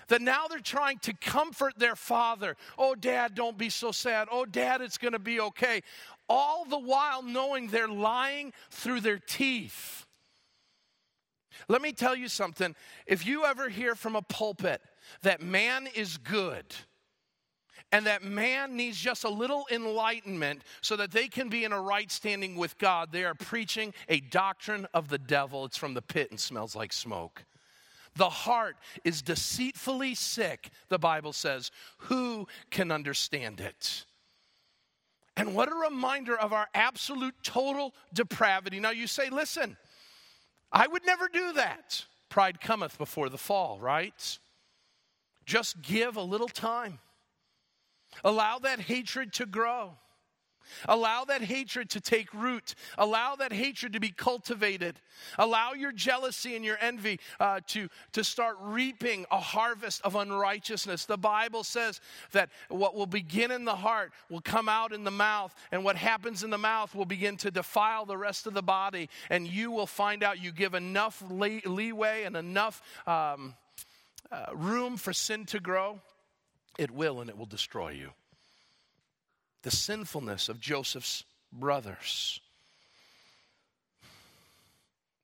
that now they're trying to comfort their father. Oh dad, don't be so sad. Oh dad, it's going to be okay. All the while knowing they're lying through their teeth. Let me tell you something. If you ever hear from a pulpit that man is good and that man needs just a little enlightenment so that they can be in a right standing with God, they are preaching a doctrine of the devil. It's from the pit and smells like smoke. The heart is deceitfully sick, the Bible says. Who can understand it? And what a reminder of our absolute total depravity. Now you say, listen, I would never do that. Pride cometh before the fall, right? Just give a little time. Allow that hatred to grow. Allow that hatred to take root. Allow that hatred to be cultivated. Allow your jealousy and your envy uh, to, to start reaping a harvest of unrighteousness. The Bible says that what will begin in the heart will come out in the mouth, and what happens in the mouth will begin to defile the rest of the body. And you will find out you give enough leeway and enough. Um, uh, room for sin to grow, it will and it will destroy you. The sinfulness of Joseph's brothers.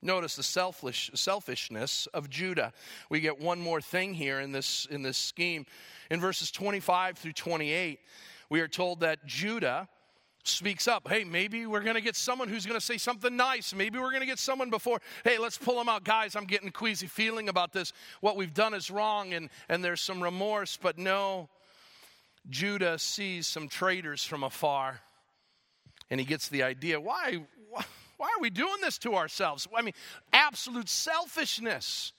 Notice the selfish, selfishness of Judah. We get one more thing here in this, in this scheme. In verses 25 through 28, we are told that Judah speaks up. Hey, maybe we're going to get someone who's going to say something nice. Maybe we're going to get someone before, hey, let's pull them out. Guys, I'm getting queasy feeling about this. What we've done is wrong, and, and there's some remorse. But no, Judah sees some traitors from afar, and he gets the idea why, why are we doing this to ourselves? I mean, absolute selfishness.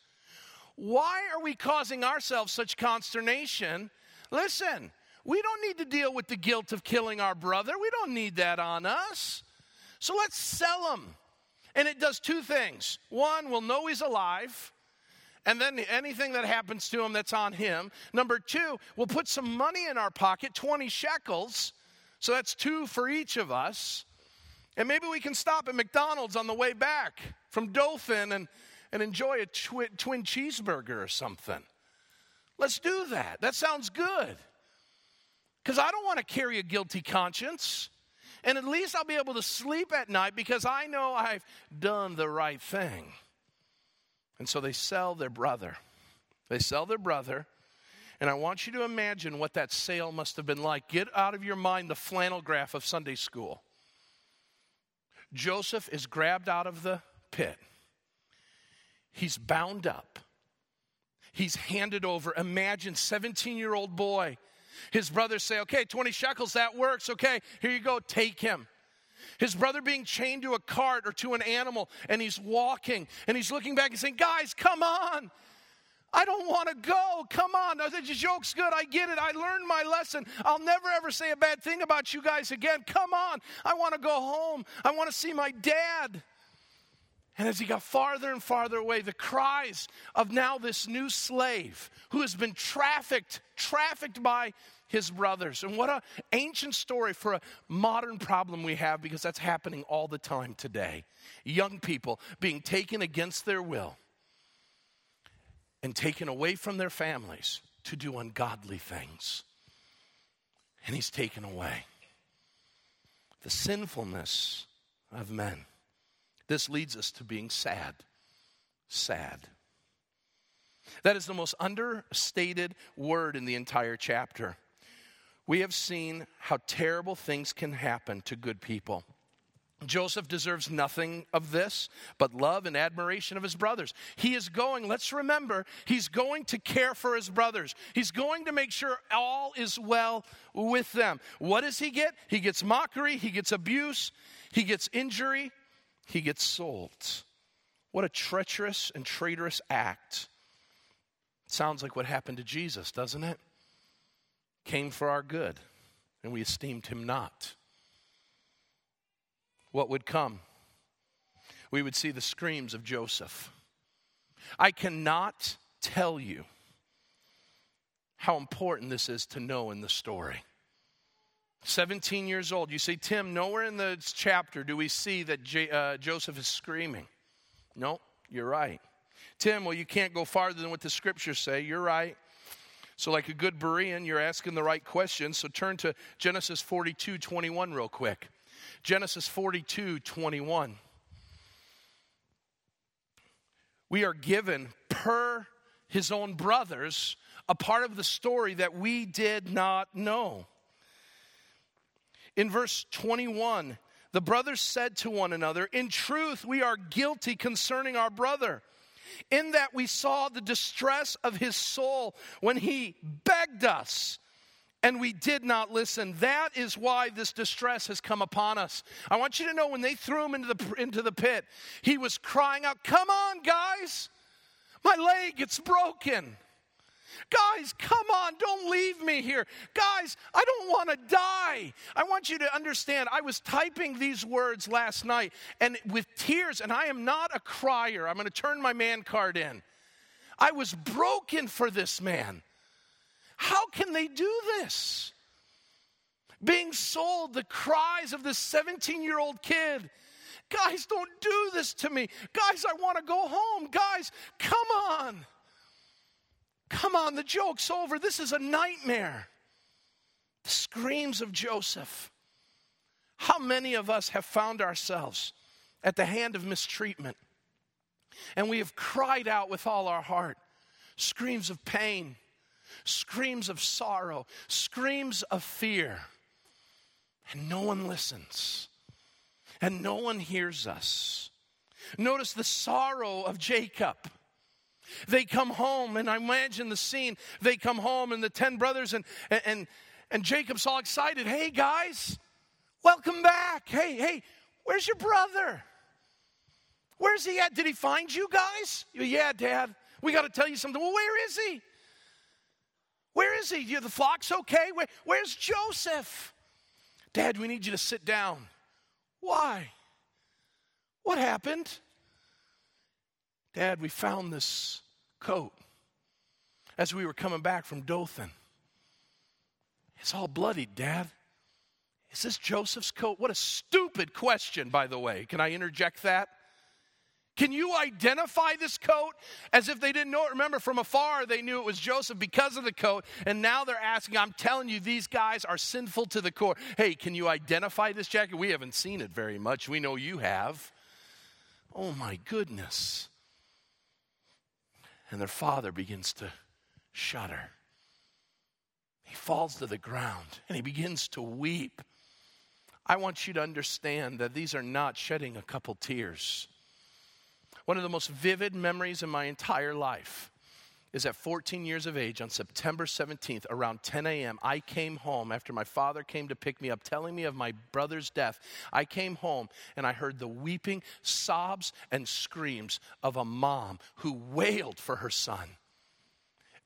Why are we causing ourselves such consternation? Listen, we don't need to deal with the guilt of killing our brother. We don't need that on us. So let's sell him. And it does two things. One, we'll know he's alive. And then anything that happens to him that's on him. Number two, we'll put some money in our pocket, 20 shekels. So that's two for each of us. And maybe we can stop at McDonald's on the way back from Dothan and, and enjoy a twi- twin cheeseburger or something. Let's do that. That sounds good. Because I don't want to carry a guilty conscience. And at least I'll be able to sleep at night because I know I've done the right thing. And so they sell their brother. They sell their brother. And I want you to imagine what that sale must have been like. Get out of your mind the flannel graph of Sunday school. Joseph is grabbed out of the pit. He's bound up. He's handed over. Imagine 17 year old boy. His brothers say, okay, 20 shekels, that works. Okay, here you go, take him. His brother being chained to a cart or to an animal, and he's walking, and he's looking back and saying, Guys, come on. I don't want to go. Come on. The joke's good. I get it. I learned my lesson. I'll never ever say a bad thing about you guys again. Come on. I want to go home. I want to see my dad. And as he got farther and farther away, the cries of now this new slave who has been trafficked, trafficked by his brothers. And what an ancient story for a modern problem we have because that's happening all the time today. Young people being taken against their will and taken away from their families to do ungodly things. And he's taken away. The sinfulness of men. This leads us to being sad. Sad. That is the most understated word in the entire chapter. We have seen how terrible things can happen to good people. Joseph deserves nothing of this but love and admiration of his brothers. He is going, let's remember, he's going to care for his brothers. He's going to make sure all is well with them. What does he get? He gets mockery, he gets abuse, he gets injury, he gets sold. What a treacherous and traitorous act. Sounds like what happened to Jesus, doesn't it? Came for our good, and we esteemed him not what would come? We would see the screams of Joseph. I cannot tell you how important this is to know in the story. 17 years old. You see, Tim, nowhere in the chapter do we see that J- uh, Joseph is screaming. No, you're right. Tim, well, you can't go farther than what the scriptures say. You're right. So, like a good Berean, you're asking the right questions. So, turn to Genesis 42 21 real quick. Genesis 42 21. We are given per his own brothers a part of the story that we did not know. In verse 21, the brothers said to one another, In truth, we are guilty concerning our brother, in that we saw the distress of his soul when he begged us and we did not listen. That is why this distress has come upon us. I want you to know when they threw him into the, into the pit, he was crying out, Come on, guys, my leg, it's broken. Guys, come on, don't leave me here. Guys, I don't want to die. I want you to understand, I was typing these words last night and with tears, and I am not a crier. I'm going to turn my man card in. I was broken for this man. How can they do this? Being sold, the cries of this 17 year old kid. Guys, don't do this to me. Guys, I want to go home. Guys, come on. Come on, the joke's over. This is a nightmare. The screams of Joseph. How many of us have found ourselves at the hand of mistreatment? And we have cried out with all our heart, screams of pain, screams of sorrow, screams of fear. And no one listens, and no one hears us. Notice the sorrow of Jacob. They come home, and I imagine the scene. They come home, and the 10 brothers, and, and, and Jacob's all excited. Hey, guys, welcome back. Hey, hey, where's your brother? Where's he at? Did he find you guys? Yeah, Dad. We got to tell you something. Well, where is he? Where is he? The flock's okay? Where, where's Joseph? Dad, we need you to sit down. Why? What happened? Dad, we found this coat as we were coming back from Dothan. It's all bloodied, Dad. Is this Joseph's coat? What a stupid question, by the way. Can I interject that? Can you identify this coat as if they didn't know it? Remember, from afar, they knew it was Joseph because of the coat. And now they're asking, I'm telling you, these guys are sinful to the core. Hey, can you identify this jacket? We haven't seen it very much. We know you have. Oh, my goodness. And their father begins to shudder. He falls to the ground and he begins to weep. I want you to understand that these are not shedding a couple tears. One of the most vivid memories in my entire life is at 14 years of age on September 17th, around 10 a.m. I came home after my father came to pick me up, telling me of my brother's death. I came home and I heard the weeping sobs and screams of a mom who wailed for her son.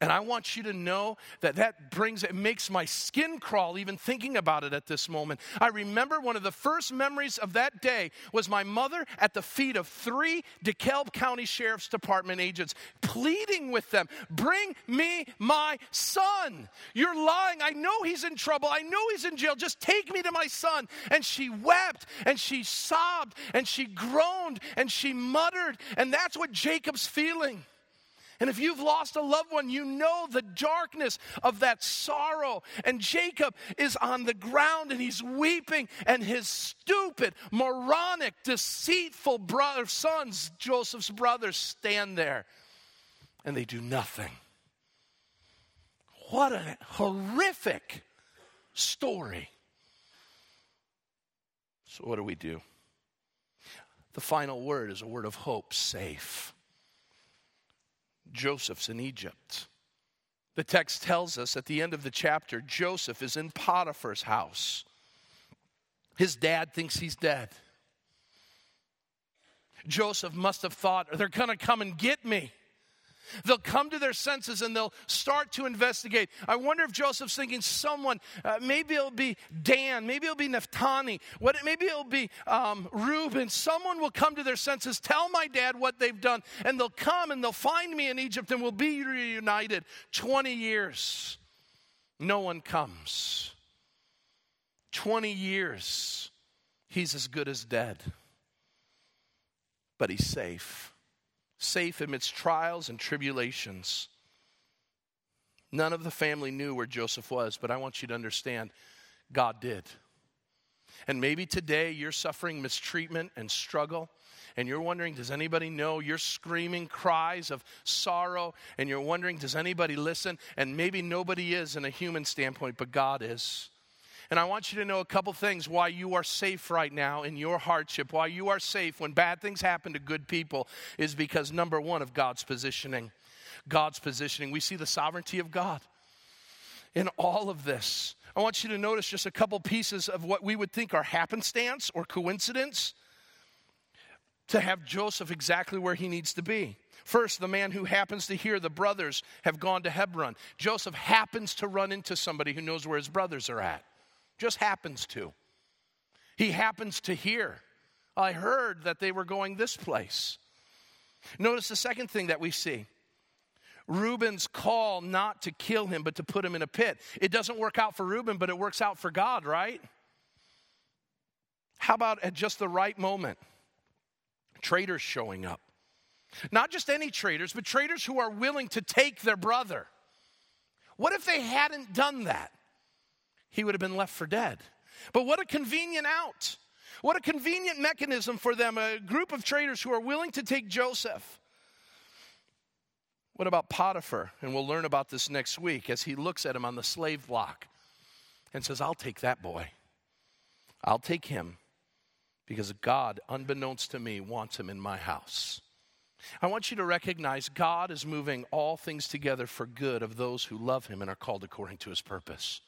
And I want you to know that that brings, it makes my skin crawl even thinking about it at this moment. I remember one of the first memories of that day was my mother at the feet of three DeKalb County Sheriff's Department agents, pleading with them, Bring me my son. You're lying. I know he's in trouble. I know he's in jail. Just take me to my son. And she wept and she sobbed and she groaned and she muttered. And that's what Jacob's feeling. And if you've lost a loved one, you know the darkness of that sorrow. And Jacob is on the ground and he's weeping, and his stupid, moronic, deceitful brother, sons, Joseph's brothers, stand there and they do nothing. What a horrific story. So, what do we do? The final word is a word of hope safe. Joseph's in Egypt. The text tells us at the end of the chapter, Joseph is in Potiphar's house. His dad thinks he's dead. Joseph must have thought, they're going to come and get me. They'll come to their senses and they'll start to investigate. I wonder if Joseph's thinking someone, uh, maybe it'll be Dan, maybe it'll be Naphtali, what, maybe it'll be um, Reuben. Someone will come to their senses, tell my dad what they've done, and they'll come and they'll find me in Egypt and we'll be reunited. 20 years, no one comes. 20 years, he's as good as dead, but he's safe safe amidst trials and tribulations. None of the family knew where Joseph was, but I want you to understand God did. And maybe today you're suffering mistreatment and struggle, and you're wondering, does anybody know? You're screaming cries of sorrow, and you're wondering, does anybody listen? And maybe nobody is in a human standpoint, but God is. And I want you to know a couple things why you are safe right now in your hardship, why you are safe when bad things happen to good people, is because number one, of God's positioning. God's positioning. We see the sovereignty of God in all of this. I want you to notice just a couple pieces of what we would think are happenstance or coincidence to have Joseph exactly where he needs to be. First, the man who happens to hear the brothers have gone to Hebron. Joseph happens to run into somebody who knows where his brothers are at. Just happens to. He happens to hear. I heard that they were going this place. Notice the second thing that we see. Reuben's call not to kill him, but to put him in a pit. It doesn't work out for Reuben, but it works out for God, right? How about at just the right moment? Traitors showing up. Not just any traitors, but traitors who are willing to take their brother. What if they hadn't done that? He would have been left for dead. But what a convenient out. What a convenient mechanism for them, a group of traders who are willing to take Joseph. What about Potiphar? And we'll learn about this next week as he looks at him on the slave block and says, I'll take that boy. I'll take him because God, unbeknownst to me, wants him in my house. I want you to recognize God is moving all things together for good of those who love him and are called according to his purpose.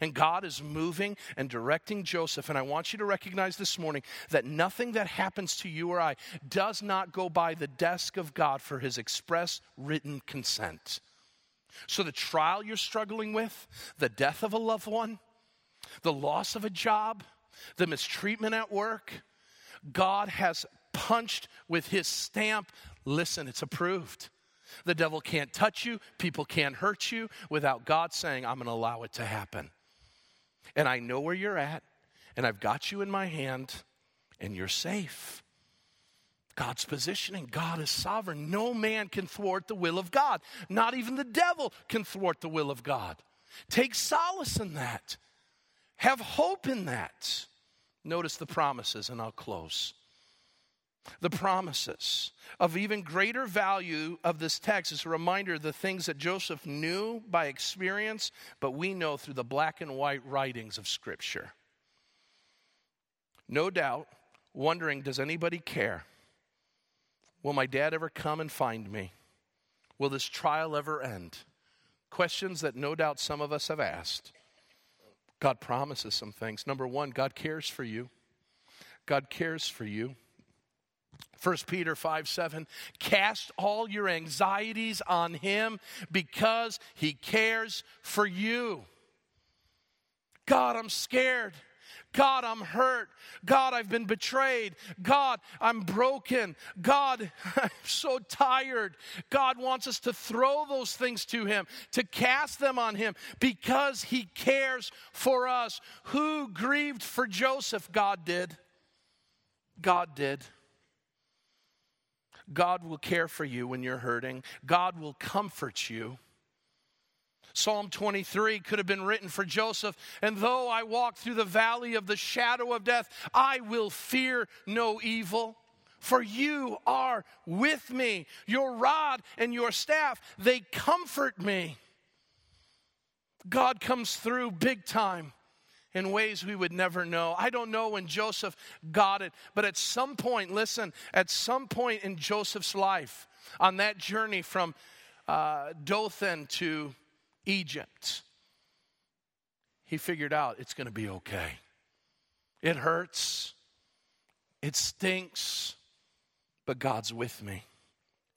And God is moving and directing Joseph. And I want you to recognize this morning that nothing that happens to you or I does not go by the desk of God for his express written consent. So, the trial you're struggling with, the death of a loved one, the loss of a job, the mistreatment at work, God has punched with his stamp. Listen, it's approved. The devil can't touch you, people can't hurt you without God saying, I'm going to allow it to happen. And I know where you're at. and I've got you in my hand, and you're safe. God's positioning. God is sovereign. No man can thwart the will of God. Not even the devil can thwart the will of God. Take solace in that. Have hope in that. Notice the promises, and I'll close. The promises of even greater value of this text is a reminder of the things that Joseph knew by experience, but we know through the black and white writings of Scripture. No doubt, wondering, does anybody care? Will my dad ever come and find me? Will this trial ever end? Questions that no doubt some of us have asked. God promises some things. Number one, God cares for you. God cares for you. 1 Peter 5 7, cast all your anxieties on him because he cares for you. God, I'm scared. God, I'm hurt. God, I've been betrayed. God, I'm broken. God, I'm so tired. God wants us to throw those things to Him, to cast them on Him because He cares for us. Who grieved for Joseph? God did. God did. God will care for you when you're hurting, God will comfort you. Psalm 23 could have been written for Joseph. And though I walk through the valley of the shadow of death, I will fear no evil. For you are with me. Your rod and your staff, they comfort me. God comes through big time in ways we would never know. I don't know when Joseph got it, but at some point, listen, at some point in Joseph's life, on that journey from uh, Dothan to Egypt, he figured out it's going to be okay. It hurts, it stinks, but God's with me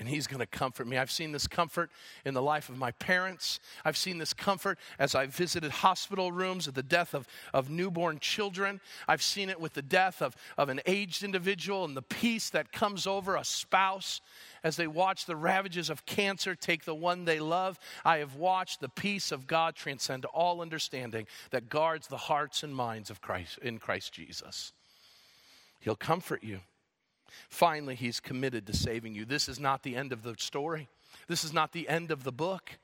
and he's going to comfort me. I've seen this comfort in the life of my parents. I've seen this comfort as I visited hospital rooms at the death of, of newborn children. I've seen it with the death of, of an aged individual and the peace that comes over a spouse as they watch the ravages of cancer take the one they love. I have watched the peace of God transcend all understanding that guards the hearts and minds of Christ in Christ Jesus. He'll comfort you. Finally, he's committed to saving you. This is not the end of the story, this is not the end of the book.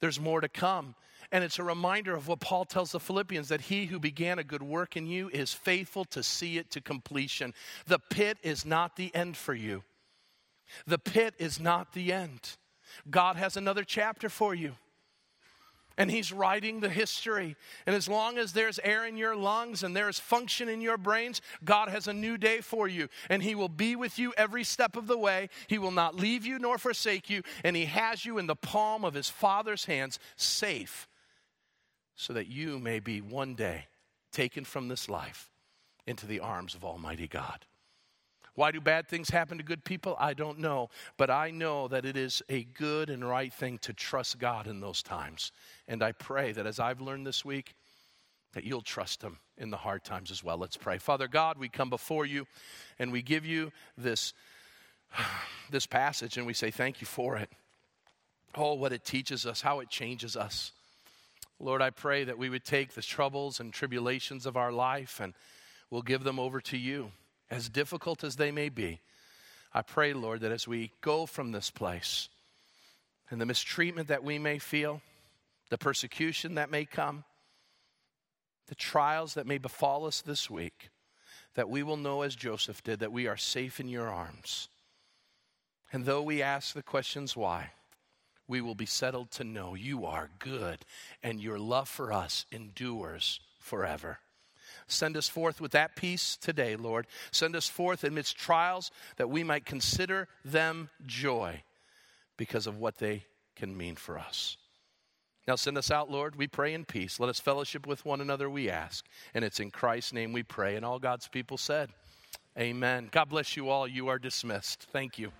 There's more to come. And it's a reminder of what Paul tells the Philippians that he who began a good work in you is faithful to see it to completion. The pit is not the end for you, the pit is not the end. God has another chapter for you and he's writing the history. And as long as there's air in your lungs and there's function in your brains, God has a new day for you. And he will be with you every step of the way. He will not leave you nor forsake you. And he has you in the palm of his Father's hands, safe, so that you may be one day taken from this life into the arms of Almighty God. Why do bad things happen to good people? I don't know. But I know that it is a good and right thing to trust God in those times. And I pray that as I've learned this week, that you'll trust Him in the hard times as well. Let's pray. Father God, we come before you and we give you this, this passage and we say thank you for it. Oh, what it teaches us, how it changes us. Lord, I pray that we would take the troubles and tribulations of our life and we'll give them over to you as difficult as they may be, I pray, Lord, that as we go from this place and the mistreatment that we may feel, the persecution that may come, the trials that may befall us this week, that we will know as Joseph did that we are safe in your arms. And though we ask the questions why, we will be settled to know you are good and your love for us endures forever. Send us forth with that peace today, Lord. Send us forth amidst trials that we might consider them joy because of what they can mean for us. Now send us out, Lord. We pray in peace. Let us fellowship with one another, we ask. And it's in Christ's name we pray. And all God's people said, Amen. God bless you all. You are dismissed. Thank you.